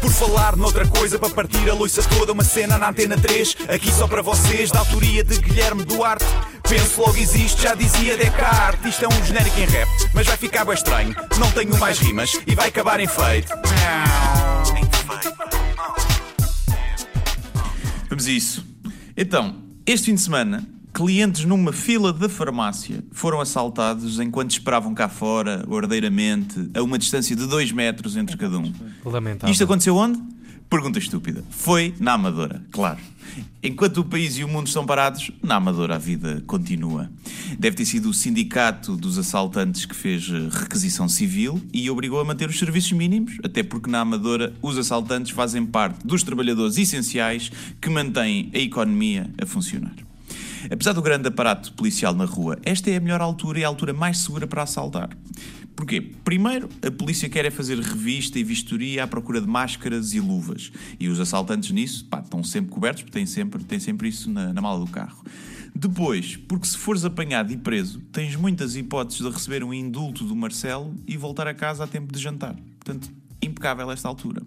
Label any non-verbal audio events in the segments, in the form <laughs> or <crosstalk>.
Por falar noutra coisa, para partir a loiça toda, uma cena na antena 3, aqui só para vocês, da autoria de Guilherme Duarte. Penso logo existe, já dizia Descartes. Isto é um genérico em rap, mas vai ficar bem estranho. Não tenho mais rimas e vai acabar em feito. Vamos a isso. Então, este fim de semana, clientes numa fila da farmácia foram assaltados enquanto esperavam cá fora, ordeiramente, a uma distância de 2 metros entre cada um. Lamentável. Isto aconteceu onde? Pergunta estúpida. Foi na Amadora, claro. Enquanto o país e o mundo estão parados, na Amadora a vida continua. Deve ter sido o sindicato dos assaltantes que fez requisição civil e obrigou a manter os serviços mínimos, até porque na Amadora os assaltantes fazem parte dos trabalhadores essenciais que mantêm a economia a funcionar. Apesar do grande aparato policial na rua, esta é a melhor altura e a altura mais segura para assaltar. Porquê? Primeiro, a polícia quer é fazer revista e vistoria à procura de máscaras e luvas. E os assaltantes nisso, pá, estão sempre cobertos, porque têm sempre, têm sempre isso na, na mala do carro. Depois, porque se fores apanhado e preso, tens muitas hipóteses de receber um indulto do Marcelo e voltar a casa a tempo de jantar. Portanto, impecável esta altura.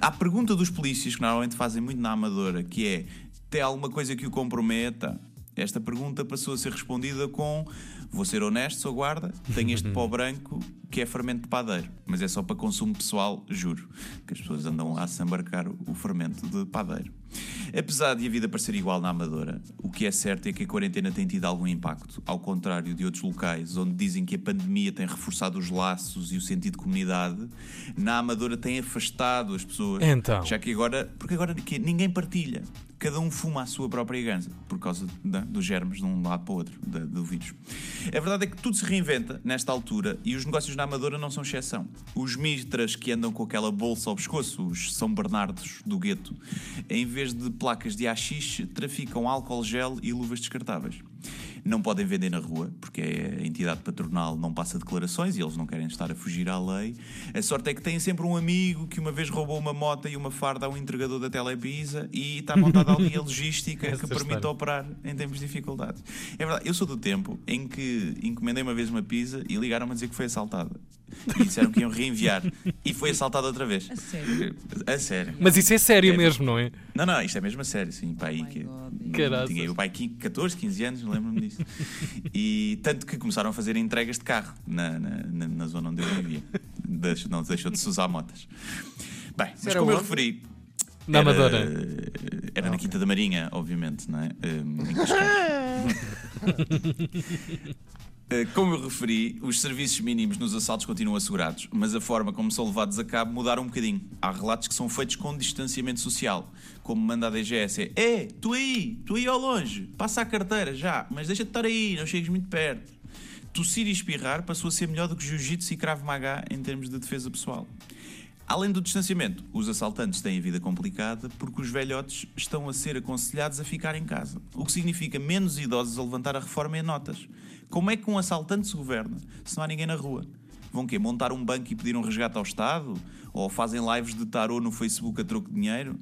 À pergunta dos polícias, que normalmente fazem muito na amadora, que é, tem alguma coisa que o comprometa? Esta pergunta passou a ser respondida com Vou ser honesto, sou guarda, tenho este pó <laughs> branco que é fermento de padeiro, mas é só para consumo pessoal, juro, que as pessoas andam a se embarcar o fermento de padeiro. Apesar de a vida parecer igual na Amadora, o que é certo é que a quarentena tem tido algum impacto, ao contrário de outros locais onde dizem que a pandemia tem reforçado os laços e o sentido de comunidade, na Amadora tem afastado as pessoas. Então? Já que agora, porque agora ninguém partilha. Cada um fuma a sua própria ganza por causa dos germes de um lado para o outro, do vírus. A verdade é que tudo se reinventa nesta altura e os negócios na Amadora não são exceção. Os mitras que andam com aquela bolsa ao pescoço, os São Bernardos do gueto, em vez de placas de haxixe, traficam álcool gel e luvas descartáveis. Não podem vender na rua, porque a entidade patronal não passa declarações e eles não querem estar a fugir à lei. A sorte é que têm sempre um amigo que uma vez roubou uma moto e uma farda a um entregador da Telepisa e está montada ali a <laughs> logística que permite história. operar em tempos de dificuldades. É verdade, eu sou do tempo em que encomendei uma vez uma pizza e ligaram-me a dizer que foi assaltada. E disseram que iam reenviar. E foi assaltada outra vez. A sério? A sério. Mas isso é sério É. mesmo, não é? Não, não, isto é mesmo a sério, sim. Pá, aí Oh que... God. Tinha eu pai 14, 15 anos, lembro-me disso. <laughs> E tanto que começaram a fazer entregas de carro na, na, na- na zona onde eu vivia. Deixou, não deixou de se usar motas. Bem, mas era como eu onde? referi. Na era- Amadora. Era na Quinta da Marinha, obviamente, não é? Um, <laughs> <laughs> Como eu referi, os serviços mínimos nos assaltos continuam assegurados, mas a forma como são levados a cabo mudaram um bocadinho. Há relatos que são feitos com distanciamento social, como manda a DGS: é, é, tu aí, tu aí ao longe, passa a carteira já, mas deixa de estar aí, não chegues muito perto. Tossir e espirrar passou a ser melhor do que jiu-jitsu e cravo maga em termos de defesa pessoal. Além do distanciamento, os assaltantes têm a vida complicada porque os velhotes estão a ser aconselhados a ficar em casa, o que significa menos idosos a levantar a reforma em notas. Como é que um assaltante se governa se não há ninguém na rua? Vão quê? Montar um banco e pedir um resgate ao Estado? Ou fazem lives de tarô no Facebook a troco de dinheiro?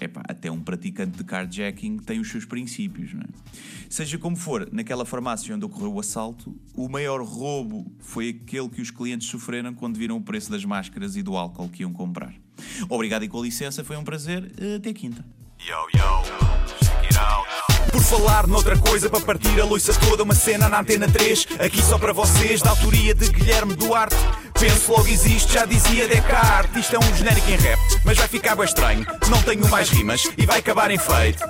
Epá, até um praticante de carjacking tem os seus princípios, não é? Seja como for, naquela farmácia onde ocorreu o assalto, o maior roubo foi aquele que os clientes sofreram quando viram o preço das máscaras e do álcool que iam comprar. Obrigado e com licença, foi um prazer. Até quinta. Por falar noutra coisa, para partir a loiça toda, uma cena na antena 3, aqui só para vocês, da autoria de Guilherme Duarte. Penso logo existe, já dizia Descartes. Isto é um genérico em rap, mas vai ficar bem estranho. Não tenho mais rimas e vai acabar em feito.